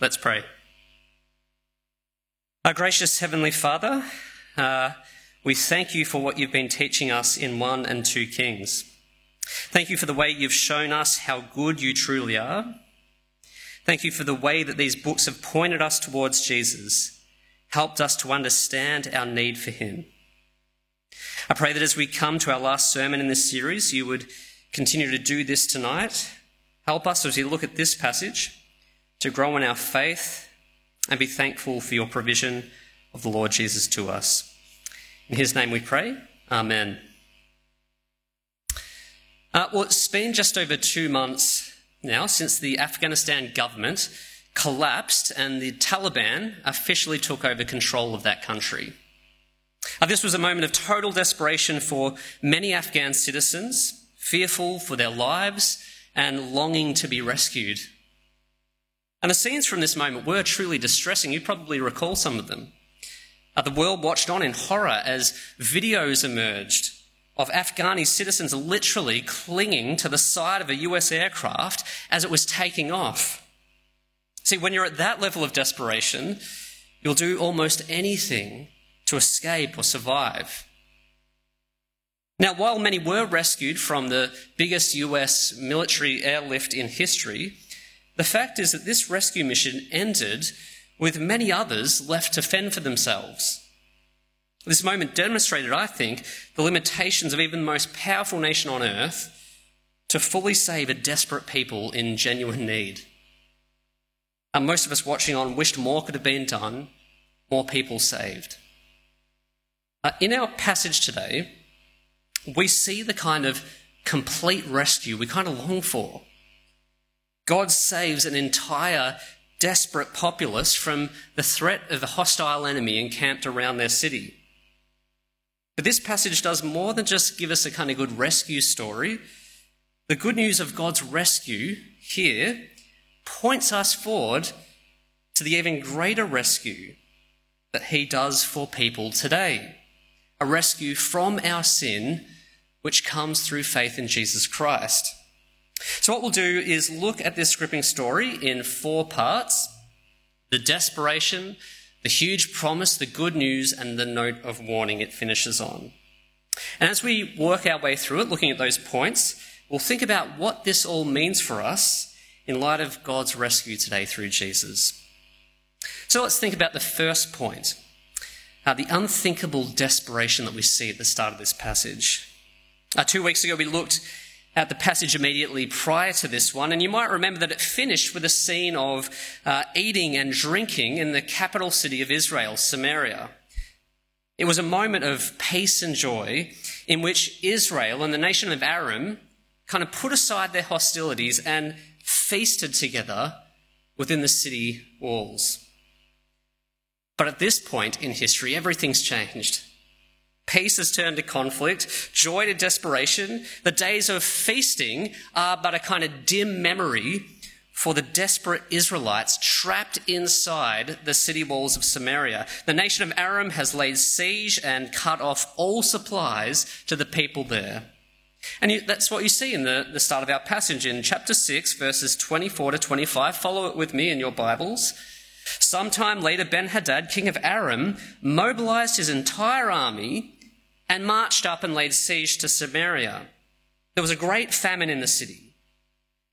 Let's pray. Our gracious Heavenly Father, uh, we thank you for what you've been teaching us in 1 and 2 Kings. Thank you for the way you've shown us how good you truly are. Thank you for the way that these books have pointed us towards Jesus, helped us to understand our need for him. I pray that as we come to our last sermon in this series, you would continue to do this tonight. Help us as we look at this passage to grow in our faith and be thankful for your provision of the Lord Jesus to us. In his name we pray. Amen. Uh, well, it's been just over two months now since the Afghanistan government collapsed and the Taliban officially took over control of that country. Uh, this was a moment of total desperation for many Afghan citizens, fearful for their lives and longing to be rescued. And the scenes from this moment were truly distressing. You probably recall some of them. Uh, the world watched on in horror as videos emerged of Afghani citizens literally clinging to the side of a US aircraft as it was taking off. See, when you're at that level of desperation, you'll do almost anything to escape or survive. Now, while many were rescued from the biggest US military airlift in history, the fact is that this rescue mission ended with many others left to fend for themselves. This moment demonstrated, I think, the limitations of even the most powerful nation on earth to fully save a desperate people in genuine need. And most of us watching on wished more could have been done, more people saved. Uh, in our passage today, we see the kind of complete rescue we kind of long for. God saves an entire desperate populace from the threat of a hostile enemy encamped around their city. But this passage does more than just give us a kind of good rescue story. The good news of God's rescue here points us forward to the even greater rescue that He does for people today a rescue from our sin, which comes through faith in Jesus Christ. So, what we'll do is look at this gripping story in four parts the desperation, the huge promise, the good news, and the note of warning it finishes on. And as we work our way through it, looking at those points, we'll think about what this all means for us in light of God's rescue today through Jesus. So let's think about the first point uh, the unthinkable desperation that we see at the start of this passage. Uh, two weeks ago, we looked at the passage immediately prior to this one, and you might remember that it finished with a scene of uh, eating and drinking in the capital city of Israel, Samaria. It was a moment of peace and joy in which Israel and the nation of Aram kind of put aside their hostilities and feasted together within the city walls. But at this point in history, everything's changed. Peace has turned to conflict, joy to desperation. The days of feasting are but a kind of dim memory for the desperate Israelites trapped inside the city walls of Samaria. The nation of Aram has laid siege and cut off all supplies to the people there. And you, that's what you see in the, the start of our passage in chapter 6, verses 24 to 25. Follow it with me in your Bibles. Sometime later, Ben Hadad, king of Aram, mobilized his entire army and marched up and laid siege to Samaria. There was a great famine in the city.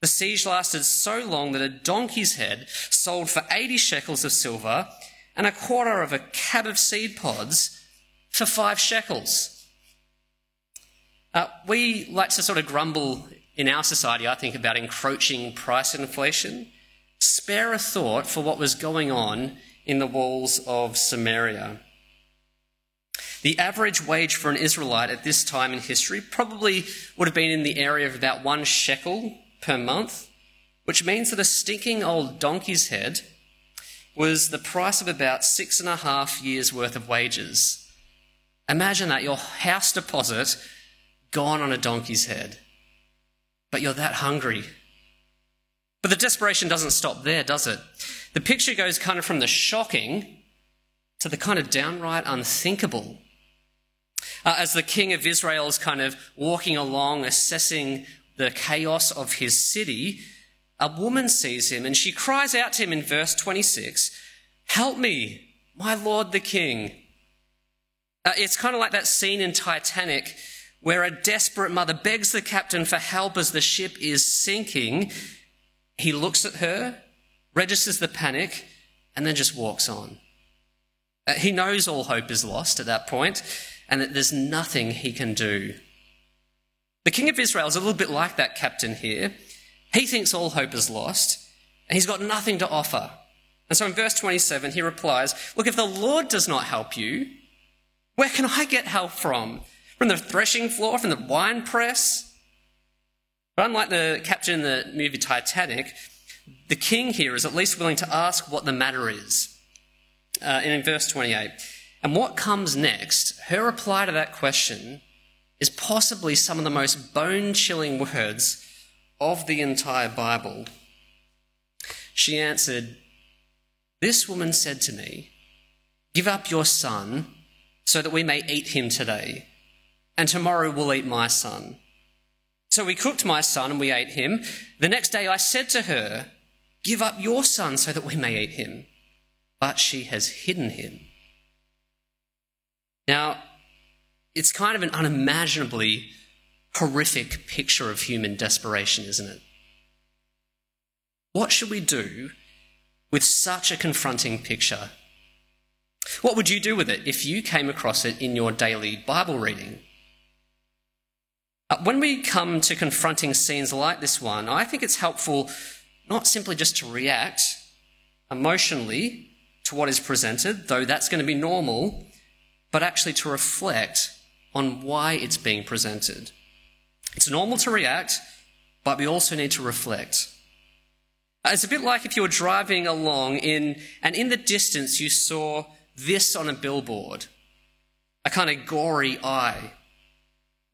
The siege lasted so long that a donkey's head sold for 80 shekels of silver and a quarter of a cab of seed pods for five shekels. Uh, we like to sort of grumble in our society, I think, about encroaching price inflation. Spare a thought for what was going on in the walls of Samaria. The average wage for an Israelite at this time in history probably would have been in the area of about one shekel per month, which means that a stinking old donkey's head was the price of about six and a half years' worth of wages. Imagine that, your house deposit gone on a donkey's head. But you're that hungry. But the desperation doesn't stop there, does it? The picture goes kind of from the shocking to the kind of downright unthinkable. Uh, as the king of Israel is kind of walking along, assessing the chaos of his city, a woman sees him and she cries out to him in verse 26 Help me, my lord the king. Uh, it's kind of like that scene in Titanic where a desperate mother begs the captain for help as the ship is sinking. He looks at her, registers the panic, and then just walks on. Uh, he knows all hope is lost at that point and that there's nothing he can do. The king of Israel is a little bit like that captain here. He thinks all hope is lost and he's got nothing to offer. And so in verse 27, he replies, Look, if the Lord does not help you, where can I get help from? From the threshing floor, from the wine press? But unlike the captain in the movie Titanic, the king here is at least willing to ask what the matter is. Uh, and in verse 28, and what comes next, her reply to that question is possibly some of the most bone chilling words of the entire Bible. She answered, This woman said to me, Give up your son so that we may eat him today, and tomorrow we'll eat my son. So we cooked my son and we ate him. The next day I said to her, Give up your son so that we may eat him. But she has hidden him. Now, it's kind of an unimaginably horrific picture of human desperation, isn't it? What should we do with such a confronting picture? What would you do with it if you came across it in your daily Bible reading? Uh, when we come to confronting scenes like this one, I think it's helpful not simply just to react emotionally to what is presented, though that's going to be normal, but actually to reflect on why it's being presented. It's normal to react, but we also need to reflect. Uh, it's a bit like if you were driving along in, and in the distance you saw this on a billboard, a kind of gory eye.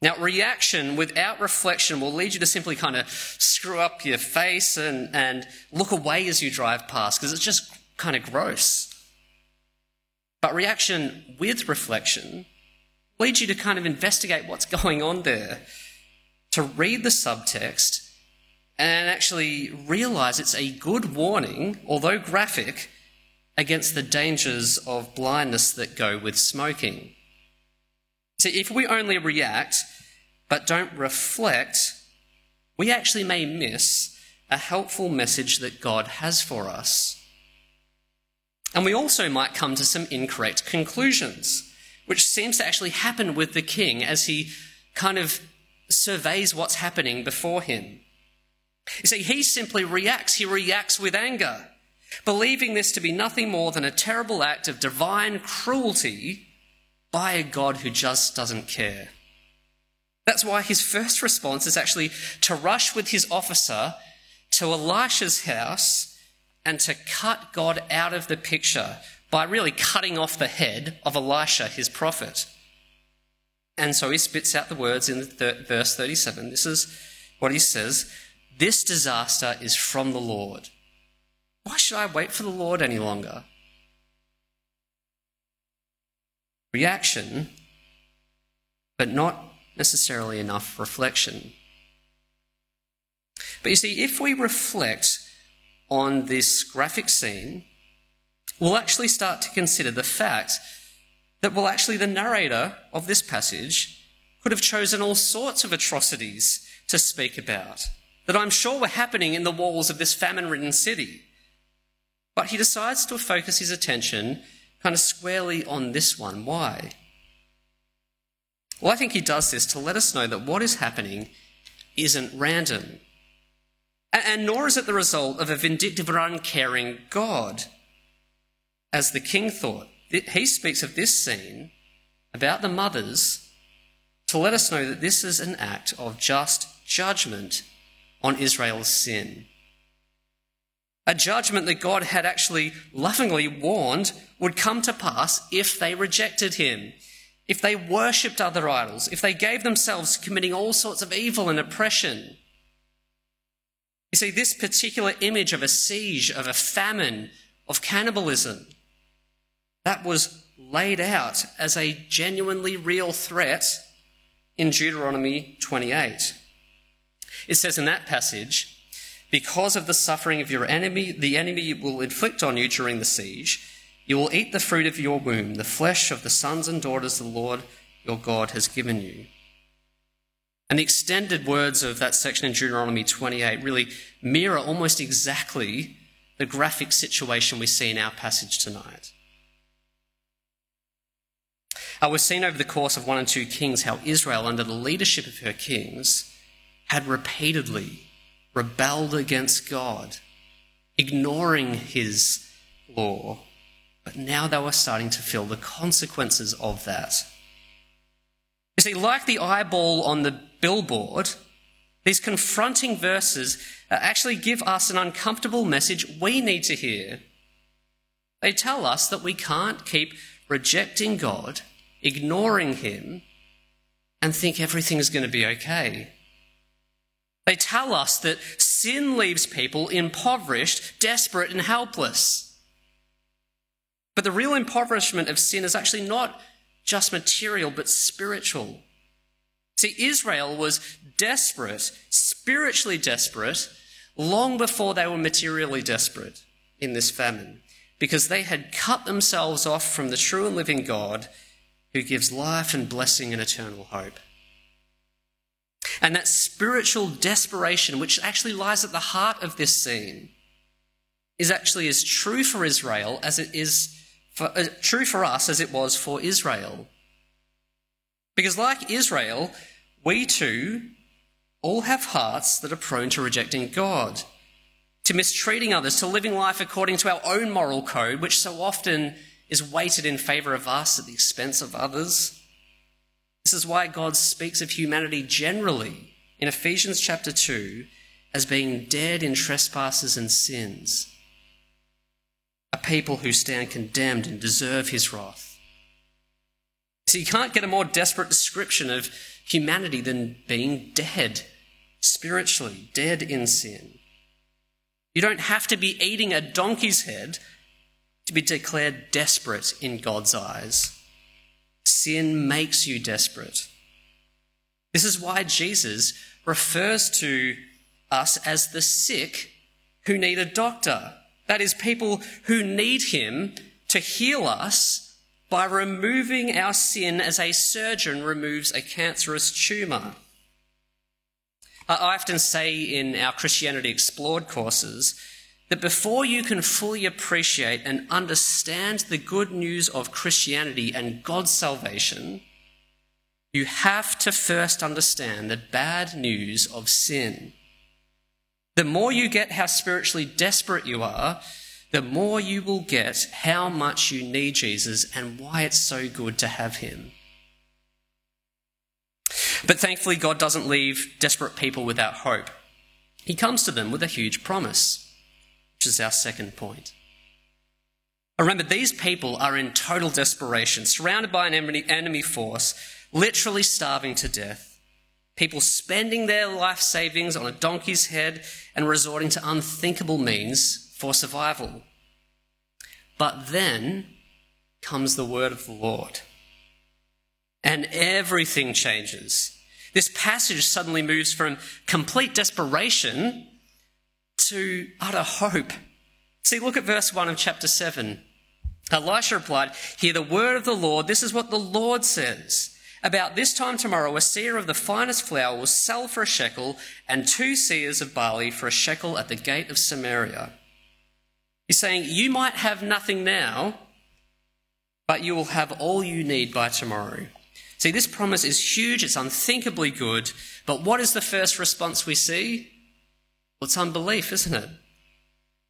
Now, reaction without reflection will lead you to simply kind of screw up your face and, and look away as you drive past because it's just kind of gross. But reaction with reflection leads you to kind of investigate what's going on there, to read the subtext and actually realize it's a good warning, although graphic, against the dangers of blindness that go with smoking. See, if we only react but don't reflect, we actually may miss a helpful message that God has for us. And we also might come to some incorrect conclusions, which seems to actually happen with the king as he kind of surveys what's happening before him. You see, he simply reacts. He reacts with anger believing this to be nothing more than a terrible act of divine cruelty by a God who just doesn't care. That's why his first response is actually to rush with his officer to Elisha's house and to cut God out of the picture by really cutting off the head of Elisha, his prophet. And so he spits out the words in verse 37. This is what he says This disaster is from the Lord. Why should I wait for the Lord any longer? Reaction, but not necessarily enough reflection. But you see, if we reflect on this graphic scene, we'll actually start to consider the fact that, well, actually, the narrator of this passage could have chosen all sorts of atrocities to speak about that I'm sure were happening in the walls of this famine ridden city. But he decides to focus his attention kind of squarely on this one. Why? Well, I think he does this to let us know that what is happening isn't random. And nor is it the result of a vindictive or uncaring God, as the king thought. He speaks of this scene about the mothers to let us know that this is an act of just judgment on Israel's sin. A judgment that God had actually lovingly warned would come to pass if they rejected him, if they worshipped other idols, if they gave themselves to committing all sorts of evil and oppression. You see, this particular image of a siege, of a famine, of cannibalism, that was laid out as a genuinely real threat in Deuteronomy 28. It says in that passage, because of the suffering of your enemy, the enemy will inflict on you during the siege. You will eat the fruit of your womb, the flesh of the sons and daughters the Lord your God has given you. And the extended words of that section in Deuteronomy 28 really mirror almost exactly the graphic situation we see in our passage tonight. Uh, we've seen over the course of 1 and 2 Kings how Israel, under the leadership of her kings, had repeatedly rebelled against God, ignoring his law. But now they were starting to feel the consequences of that. You see, like the eyeball on the billboard, these confronting verses uh, actually give us an uncomfortable message we need to hear. They tell us that we can't keep rejecting God, ignoring Him, and think everything's going to be okay. They tell us that sin leaves people impoverished, desperate, and helpless. But the real impoverishment of sin is actually not just material, but spiritual. See, Israel was desperate, spiritually desperate, long before they were materially desperate in this famine, because they had cut themselves off from the true and living God who gives life and blessing and eternal hope. And that spiritual desperation, which actually lies at the heart of this scene, is actually as true for Israel as it is for, uh, true for us as it was for Israel. Because, like Israel, we too all have hearts that are prone to rejecting God, to mistreating others, to living life according to our own moral code, which so often is weighted in favour of us at the expense of others. This is why God speaks of humanity generally in Ephesians chapter 2 as being dead in trespasses and sins, a people who stand condemned and deserve his wrath. So you can't get a more desperate description of humanity than being dead, spiritually, dead in sin. You don't have to be eating a donkey's head to be declared desperate in God's eyes. Sin makes you desperate. This is why Jesus refers to us as the sick who need a doctor. That is, people who need him to heal us by removing our sin as a surgeon removes a cancerous tumour. I often say in our Christianity Explored courses that before you can fully appreciate and understand the good news of Christianity and God's salvation, you have to first understand the bad news of sin. The more you get how spiritually desperate you are, the more you will get how much you need Jesus and why it's so good to have him. But thankfully, God doesn't leave desperate people without hope. He comes to them with a huge promise which is our second point. Remember, these people are in total desperation, surrounded by an enemy force, literally starving to death. People spending their life savings on a donkey's head and resorting to unthinkable means for survival. But then comes the word of the Lord. And everything changes. This passage suddenly moves from complete desperation to utter hope. See, look at verse 1 of chapter 7. Elisha replied, Hear the word of the Lord. This is what the Lord says. About this time tomorrow, a seah of the finest flour will sell for a shekel, and two seahs of barley for a shekel at the gate of Samaria. He's saying, You might have nothing now, but you will have all you need by tomorrow. See, this promise is huge, it's unthinkably good, but what is the first response we see? Well, it's unbelief, isn't it?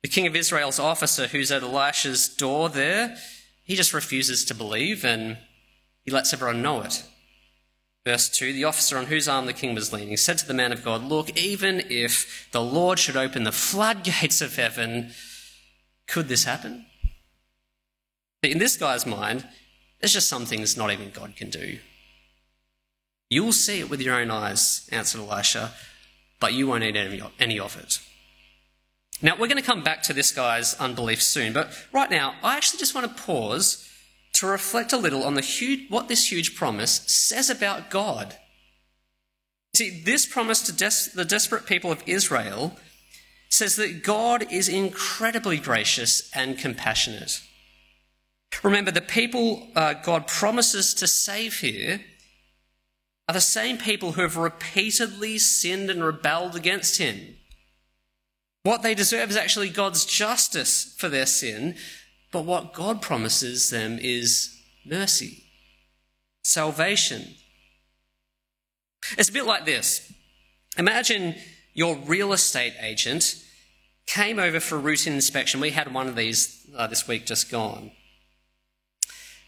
The king of Israel's officer who's at Elisha's door there, he just refuses to believe and he lets everyone know it. Verse 2 The officer on whose arm the king was leaning said to the man of God, Look, even if the Lord should open the floodgates of heaven, could this happen? In this guy's mind, there's just some things not even God can do. You'll see it with your own eyes, answered Elisha but you won't eat any of it. Now, we're going to come back to this guy's unbelief soon, but right now, I actually just want to pause to reflect a little on the huge, what this huge promise says about God. See, this promise to des- the desperate people of Israel says that God is incredibly gracious and compassionate. Remember, the people uh, God promises to save here are the same people who have repeatedly sinned and rebelled against him. What they deserve is actually God's justice for their sin, but what God promises them is mercy, salvation. It's a bit like this Imagine your real estate agent came over for a routine inspection. We had one of these uh, this week just gone.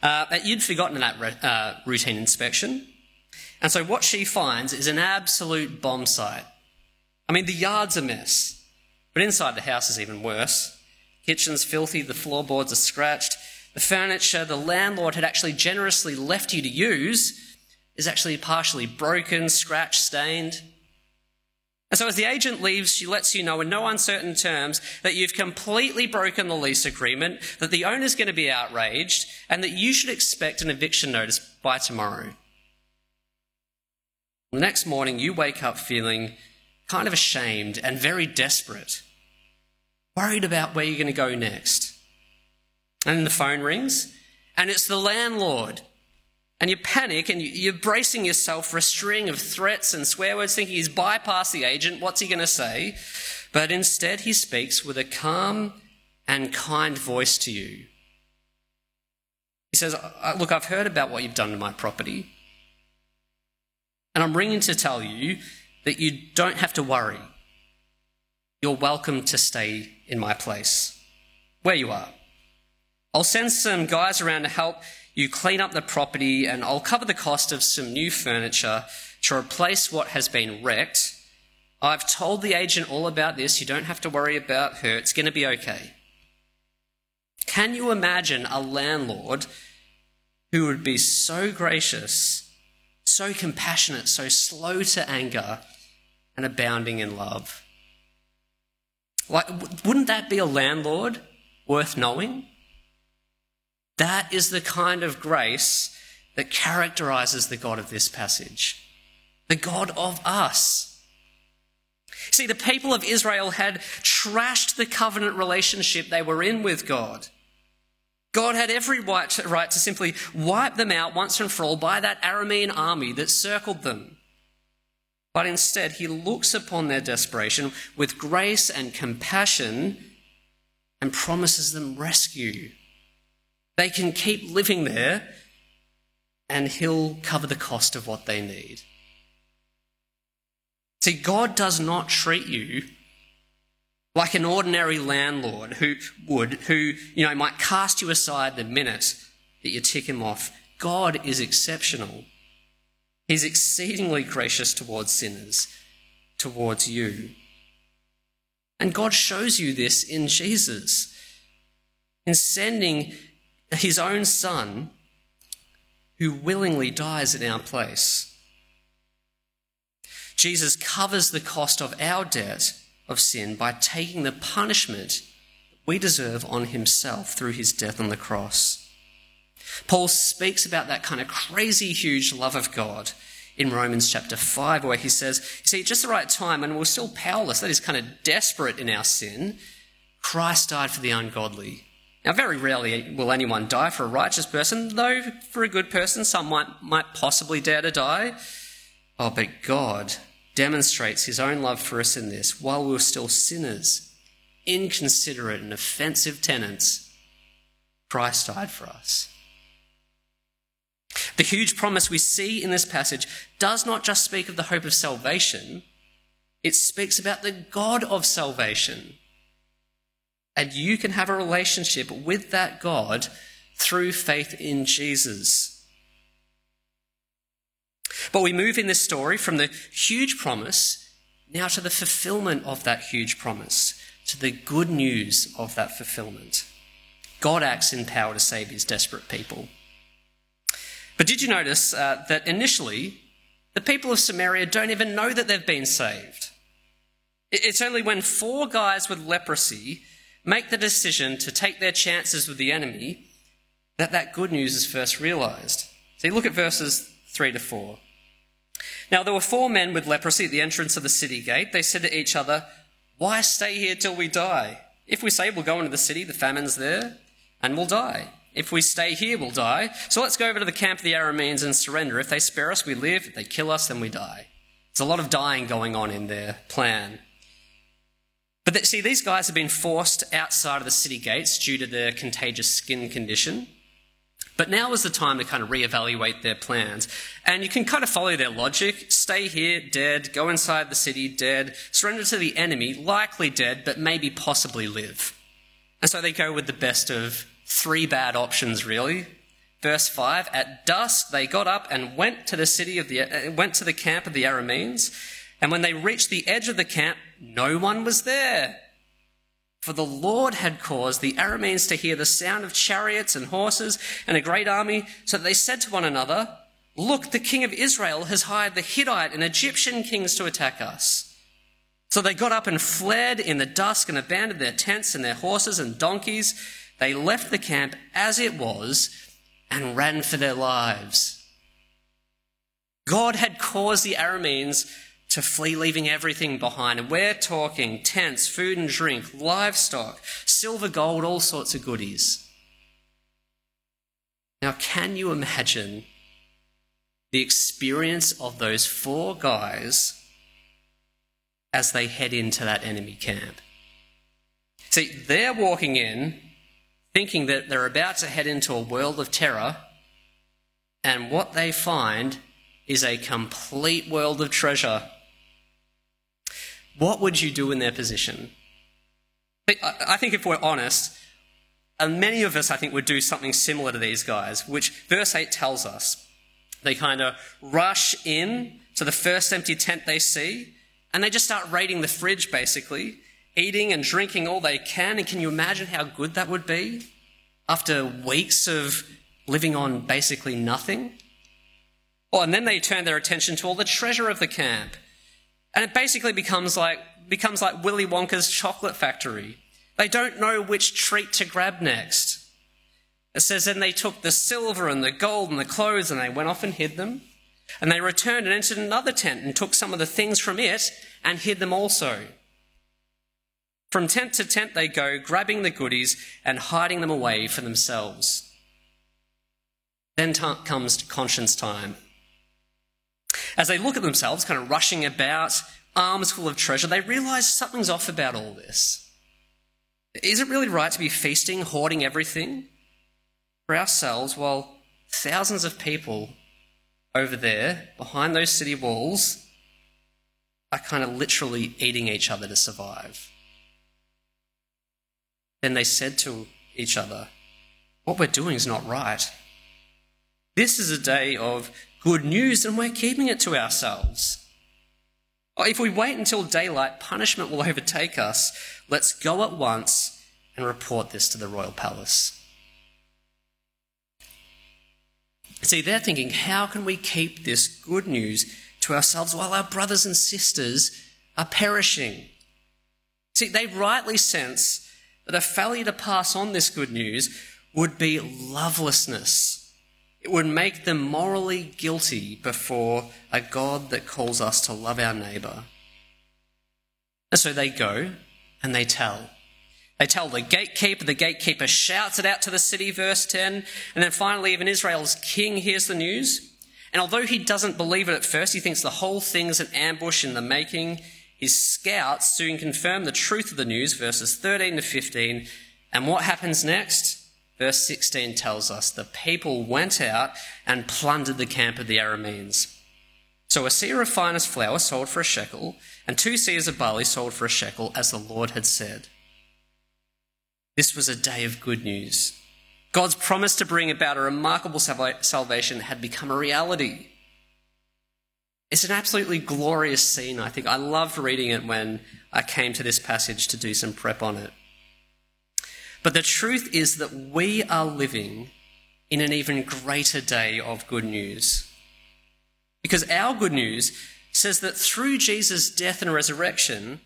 Uh, you'd forgotten that uh, routine inspection. And so what she finds is an absolute bomb site. I mean, the yard's a mess, but inside the house is even worse. Kitchen's filthy, the floorboards are scratched, the furniture the landlord had actually generously left you to use is actually partially broken, scratched, stained. And so, as the agent leaves, she lets you know in no uncertain terms that you've completely broken the lease agreement, that the owner's going to be outraged, and that you should expect an eviction notice by tomorrow. The next morning, you wake up feeling kind of ashamed and very desperate, worried about where you're going to go next. And the phone rings, and it's the landlord and you panic and you're bracing yourself for a string of threats and swear words, thinking he's bypassed the agent. What's he going to say? But instead, he speaks with a calm and kind voice to you. He says, Look, I've heard about what you've done to my property. And I'm ringing to tell you that you don't have to worry. You're welcome to stay in my place, where you are. I'll send some guys around to help you clean up the property, and I'll cover the cost of some new furniture to replace what has been wrecked. I've told the agent all about this. You don't have to worry about her. It's going to be okay. Can you imagine a landlord who would be so gracious, so compassionate, so slow to anger, and abounding in love? Like, wouldn't that be a landlord worth knowing? That is the kind of grace that characterizes the God of this passage, the God of us. See, the people of Israel had trashed the covenant relationship they were in with God. God had every right to, right to simply wipe them out once and for all by that Aramean army that circled them. But instead, he looks upon their desperation with grace and compassion and promises them rescue they can keep living there and He'll cover the cost of what they need. See, God does not treat you like an ordinary landlord who would, who, you know, might cast you aside the minute that you tick him off. God is exceptional. He's exceedingly gracious towards sinners, towards you. And God shows you this in Jesus. In sending his own son who willingly dies in our place. Jesus covers the cost of our debt of sin by taking the punishment we deserve on himself through his death on the cross. Paul speaks about that kind of crazy huge love of God in Romans chapter 5, where he says, You see, just the right time, and we're still powerless, that is kind of desperate in our sin, Christ died for the ungodly. Now, very rarely will anyone die for a righteous person, though for a good person, some might, might possibly dare to die. Oh, but God demonstrates his own love for us in this. While we were still sinners, inconsiderate and offensive tenants, Christ died for us. The huge promise we see in this passage does not just speak of the hope of salvation, it speaks about the God of salvation and you can have a relationship with that God through faith in Jesus. But we move in this story from the huge promise now to the fulfillment of that huge promise, to the good news of that fulfillment. God acts in power to save his desperate people. But did you notice uh, that initially, the people of Samaria don't even know that they've been saved? It's only when four guys with leprosy make the decision to take their chances with the enemy, that that good news is first realized. See, look at verses 3 to 4. Now there were four men with leprosy at the entrance of the city gate. They said to each other, Why stay here till we die? If we say we'll go into the city, the famine's there, and we'll die. If we stay here, we'll die. So let's go over to the camp of the Arameans and surrender. If they spare us, we live. If they kill us, then we die. There's a lot of dying going on in their plan. But see, these guys have been forced outside of the city gates due to their contagious skin condition. But now is the time to kind of reevaluate their plans. And you can kind of follow their logic. Stay here, dead. Go inside the city, dead. Surrender to the enemy, likely dead, but maybe possibly live. And so they go with the best of three bad options, really. Verse 5 At dusk they got up and went to the city of the, uh, went to the camp of the Arameans. And when they reached the edge of the camp, no one was there. For the Lord had caused the Arameans to hear the sound of chariots and horses and a great army, so they said to one another, Look, the king of Israel has hired the Hittite and Egyptian kings to attack us. So they got up and fled in the dusk and abandoned their tents and their horses and donkeys. They left the camp as it was and ran for their lives. God had caused the Arameans to flee, leaving everything behind. And we're talking tents, food and drink, livestock, silver, gold, all sorts of goodies. Now, can you imagine the experience of those four guys as they head into that enemy camp? See, they're walking in thinking that they're about to head into a world of terror, and what they find is a complete world of treasure what would you do in their position? I think if we're honest, and many of us, I think, would do something similar to these guys, which verse 8 tells us. They kind of rush in to the first empty tent they see, and they just start raiding the fridge, basically, eating and drinking all they can. And can you imagine how good that would be after weeks of living on basically nothing? Oh, and then they turn their attention to all the treasure of the camp and it basically becomes like, becomes like Willy Wonka's chocolate factory. They don't know which treat to grab next. It says, then they took the silver and the gold and the clothes and they went off and hid them. And they returned and entered another tent and took some of the things from it and hid them also. From tent to tent they go, grabbing the goodies and hiding them away for themselves. Then t- comes conscience time. As they look at themselves, kind of rushing about, arms full of treasure, they realize something's off about all this. Is it really right to be feasting, hoarding everything for ourselves while thousands of people over there, behind those city walls, are kind of literally eating each other to survive? Then they said to each other, What we're doing is not right. This is a day of good news and we're keeping it to ourselves. If we wait until daylight, punishment will overtake us. Let's go at once and report this to the royal palace. See, they're thinking, how can we keep this good news to ourselves while our brothers and sisters are perishing? See, they rightly sense that a failure to pass on this good news would be lovelessness it would make them morally guilty before a God that calls us to love our neighbour. And so they go and they tell. They tell the gatekeeper, the gatekeeper shouts it out to the city, verse 10. And then finally, even Israel's king hears the news. And although he doesn't believe it at first, he thinks the whole thing's an ambush in the making. His scouts soon confirm the truth of the news, verses 13 to 15. And what happens next? Verse 16 tells us the people went out and plundered the camp of the Arameans. So a seah of finest flour sold for a shekel, and two seahs of barley sold for a shekel, as the Lord had said. This was a day of good news. God's promise to bring about a remarkable salvation had become a reality. It's an absolutely glorious scene, I think. I loved reading it when I came to this passage to do some prep on it. But the truth is that we are living in an even greater day of good news. Because our good news says that through Jesus' death and resurrection,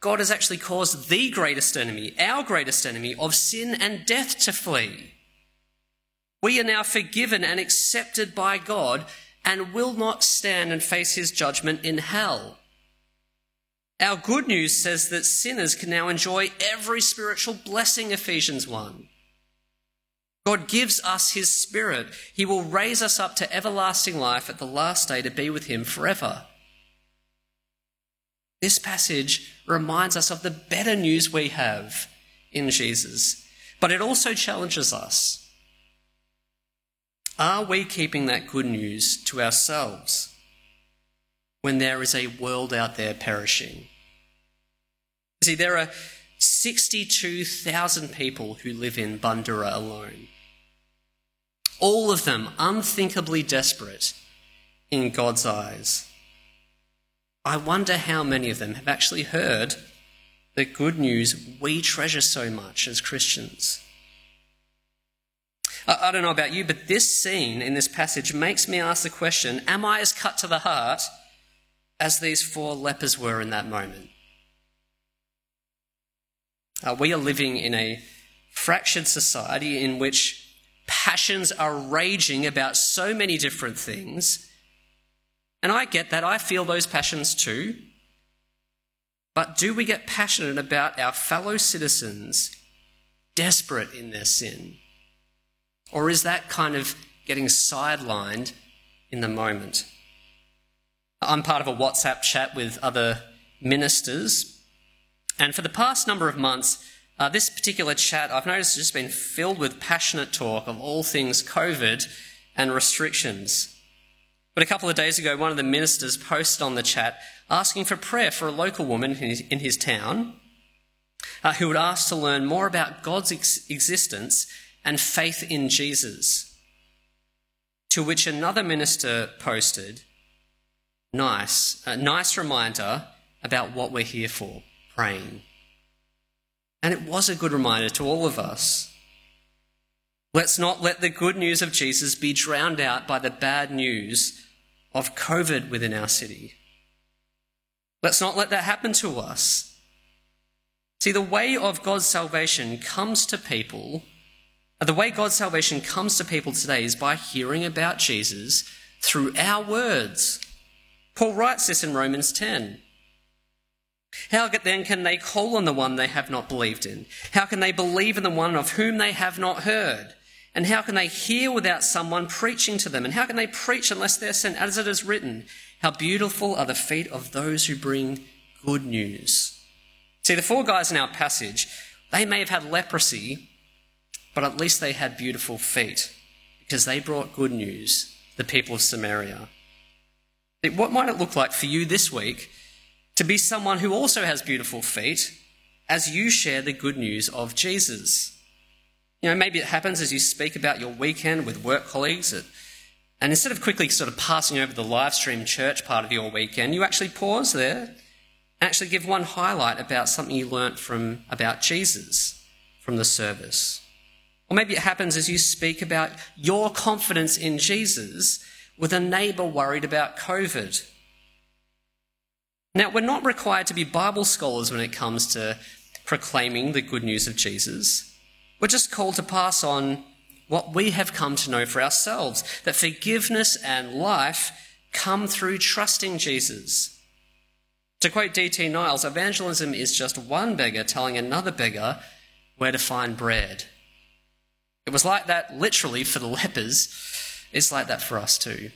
God has actually caused the greatest enemy, our greatest enemy, of sin and death to flee. We are now forgiven and accepted by God and will not stand and face his judgment in hell. Our good news says that sinners can now enjoy every spiritual blessing, Ephesians 1. God gives us his spirit. He will raise us up to everlasting life at the last day to be with him forever. This passage reminds us of the better news we have in Jesus, but it also challenges us. Are we keeping that good news to ourselves when there is a world out there perishing? See, there are 62,000 people who live in Bundoora alone all of them unthinkably desperate in God's eyes. I wonder how many of them have actually heard the good news we treasure so much as Christians. I, don't know about you, but this scene in this passage makes me ask the question Am I as cut to the heart as these four lepers were in that moment? Uh, we are living in a fractured society in which passions are raging about so many different things. And I get that, I feel those passions too. But do we get passionate about our fellow citizens desperate in their sin? Or is that kind of getting sidelined in the moment? I'm part of a WhatsApp chat with other ministers, and for the past number of months, uh, this particular chat, I've noticed, has just been filled with passionate talk of all things COVID and restrictions. But a couple of days ago, one of the ministers posted on the chat asking for prayer for a local woman in his, in his town uh, who had asked to learn more about God's ex- existence and faith in Jesus. To which another minister posted, nice, a nice reminder about what we're here for, praying. And it was a good reminder to all of us. Let's not let the good news of Jesus be drowned out by the bad news of COVID within our city. Let's not let that happen to us. See, the way of God's salvation comes to people, the way God's salvation comes to people today is by hearing about Jesus through our words. Paul writes this in Romans 10. How then can they call on the one they have not believed in? How can they believe in the one of whom they have not heard? And how can they hear without someone preaching to them? And how can they preach unless they're sent? As it is written, how beautiful are the feet of those who bring good news. See, the four guys in our passage, they may have had leprosy, but at least they had beautiful feet because they brought good news, the people of Samaria. What might it look like for you this week to be someone who also has beautiful feet as you share the good news of Jesus. You know, maybe it happens as you speak about your weekend with work colleagues, and instead of quickly sort of passing over the live stream church part of your weekend, you actually pause there and actually give one highlight about something you learnt from about Jesus from the service. Or maybe it happens as you speak about your confidence in Jesus with a neighbour worried about COVID now, we're not required to be Bible scholars when it comes to proclaiming the good news of Jesus. We're just called to pass on what we have come to know for ourselves that forgiveness and life come through trusting Jesus. To quote D.T. Niles, evangelism is just one beggar telling another beggar where to find bread. It was like that literally for the lepers. It's like that for us too.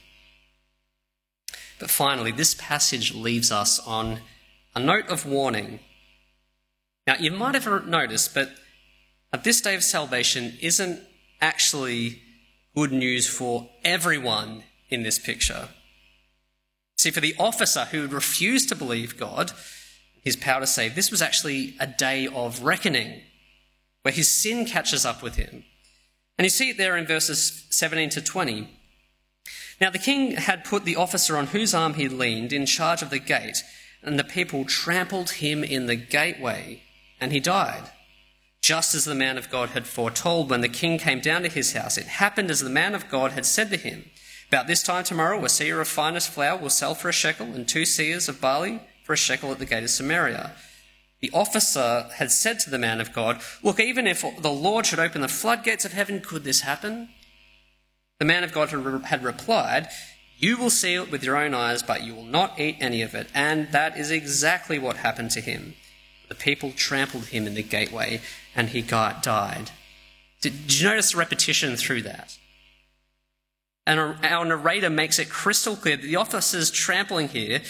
But finally, this passage leaves us on a note of warning. Now, you might have noticed, but this day of salvation isn't actually good news for everyone in this picture. See, for the officer who refused to believe God, his power to save, this was actually a day of reckoning where his sin catches up with him. And you see it there in verses 17 to 20. Now the king had put the officer on whose arm he leaned in charge of the gate, and the people trampled him in the gateway, and he died. Just as the man of God had foretold when the king came down to his house, it happened as the man of God had said to him. About this time tomorrow, a seah of finest flour will sell for a shekel, and two seahs of barley for a shekel at the gate of Samaria. The officer had said to the man of God, Look, even if the Lord should open the floodgates of heaven, could this happen? The man of God had replied, You will see it with your own eyes, but you will not eat any of it. And that is exactly what happened to him. The people trampled him in the gateway, and he died. Did, did you notice the repetition through that? And our narrator makes it crystal clear that the officer's trampling here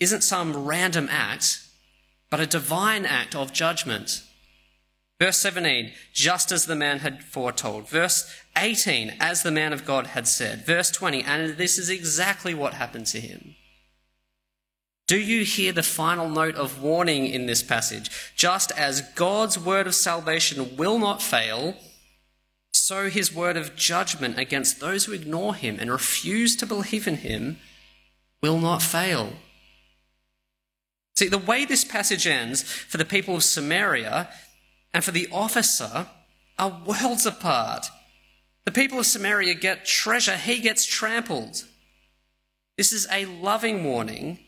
isn't some random act, but a divine act of judgment. Verse 17, just as the man had foretold. Verse 18, as the man of God had said. Verse 20, and this is exactly what happened to him. Do you hear the final note of warning in this passage? Just as God's word of salvation will not fail, so his word of judgment against those who ignore him and refuse to believe in him will not fail. See, the way this passage ends for the people of Samaria and for the officer are worlds apart. The people of Samaria get treasure, he gets trampled. This is a loving warning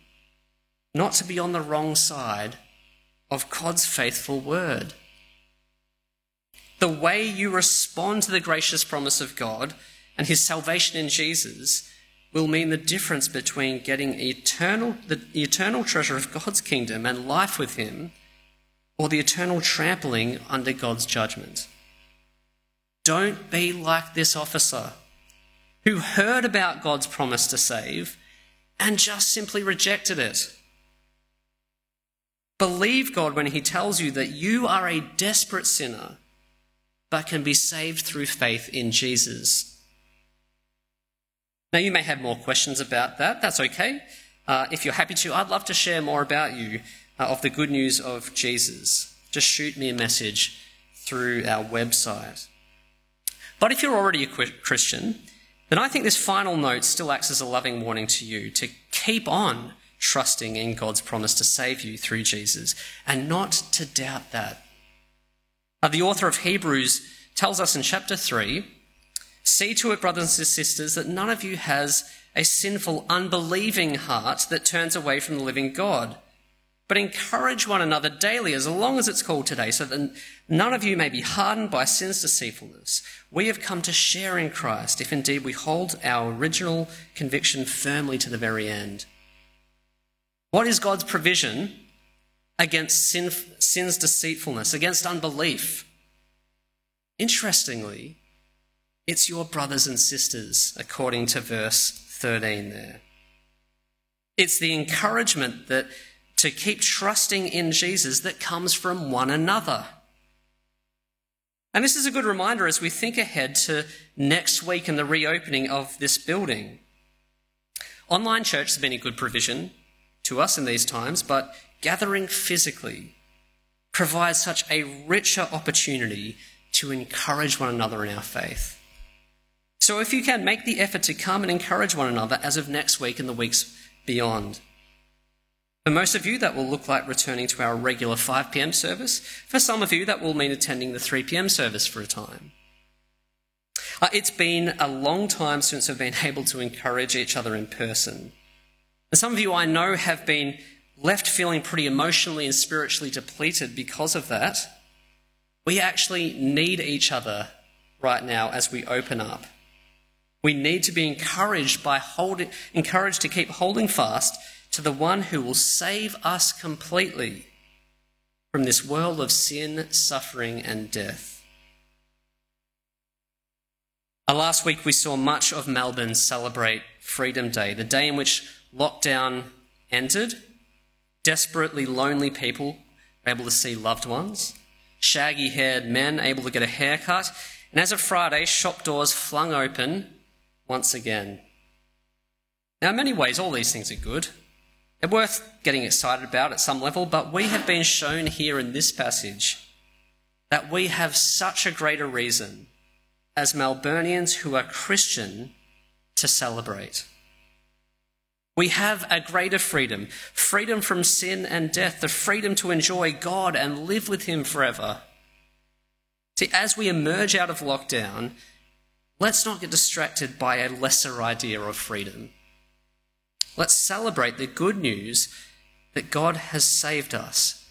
not to be on the wrong side of God's faithful word. The way you respond to the gracious promise of God and his salvation in Jesus will mean the difference between getting eternal, the eternal treasure of God's kingdom and life with him or the eternal trampling under God's judgment. Don't be like this officer who heard about God's promise to save and just simply rejected it. Believe God when He tells you that you are a desperate sinner but can be saved through faith in Jesus. Now, you may have more questions about that. That's okay. Uh, if you're happy to, I'd love to share more about you uh, of the good news of Jesus, just shoot me a message through our website. But if you're already a Christian, then I think this final note still acts as a loving warning to you to keep on trusting in God's promise to save you through Jesus and not to doubt that. Now, the author of Hebrews tells us in chapter 3 See to it, brothers and sisters, that none of you has a sinful, unbelieving heart that turns away from the living God but encourage one another daily as long as it's called today, so that none of you may be hardened by sin's deceitfulness. We have come to share in Christ, if indeed we hold our original conviction firmly to the very end. What is God's provision against sin, sin's deceitfulness, against unbelief? Interestingly, it's your brothers and sisters, according to verse 13 there. It's the encouragement that to keep trusting in Jesus that comes from one another. And this is a good reminder as we think ahead to next week and the reopening of this building. Online church has been a good provision to us in these times, but gathering physically provides such a richer opportunity to encourage one another in our faith. So if you can, make the effort to come and encourage one another as of next week and the weeks beyond. For most of you, that will look like returning to our regular 5 pm service. For some of you, that will mean attending the 3 pm service for a time. Uh, it's been a long time since we've been able to encourage each other in person. And some of you I know have been left feeling pretty emotionally and spiritually depleted because of that. We actually need each other right now as we open up. We need to be encouraged by holding, encouraged to keep holding fast to the one who will save us completely from this world of sin, suffering, and death. Uh, last week, we saw much of Melbourne celebrate Freedom Day, the day in which lockdown ended. Desperately lonely people able to see loved ones, shaggy haired men able to get a haircut, and as of Friday, shop doors flung open once again. Now, in many ways, all these things are good. They're worth getting excited about at some level, but we have been shown here in this passage that we have such a greater reason as Melburnians who are Christian to celebrate. We have a greater freedom freedom from sin and death, the freedom to enjoy God and live with Him forever. See, as we emerge out of lockdown, let's not get distracted by a lesser idea of freedom. Let's celebrate the good news that God has saved us,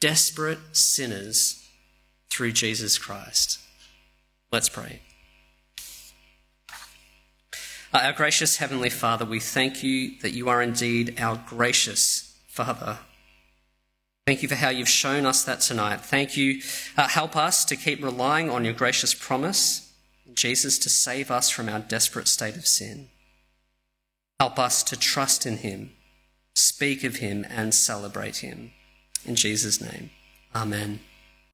desperate sinners, through Jesus Christ. Let's pray. Uh, our gracious Heavenly Father, we thank you that you are indeed our gracious Father. Thank you for how you've shown us that tonight. Thank you. Uh, help us to keep relying on your gracious promise, Jesus, to save us from our desperate state of sin. Help us to trust in him, speak of him, and celebrate him. In Jesus' name, amen.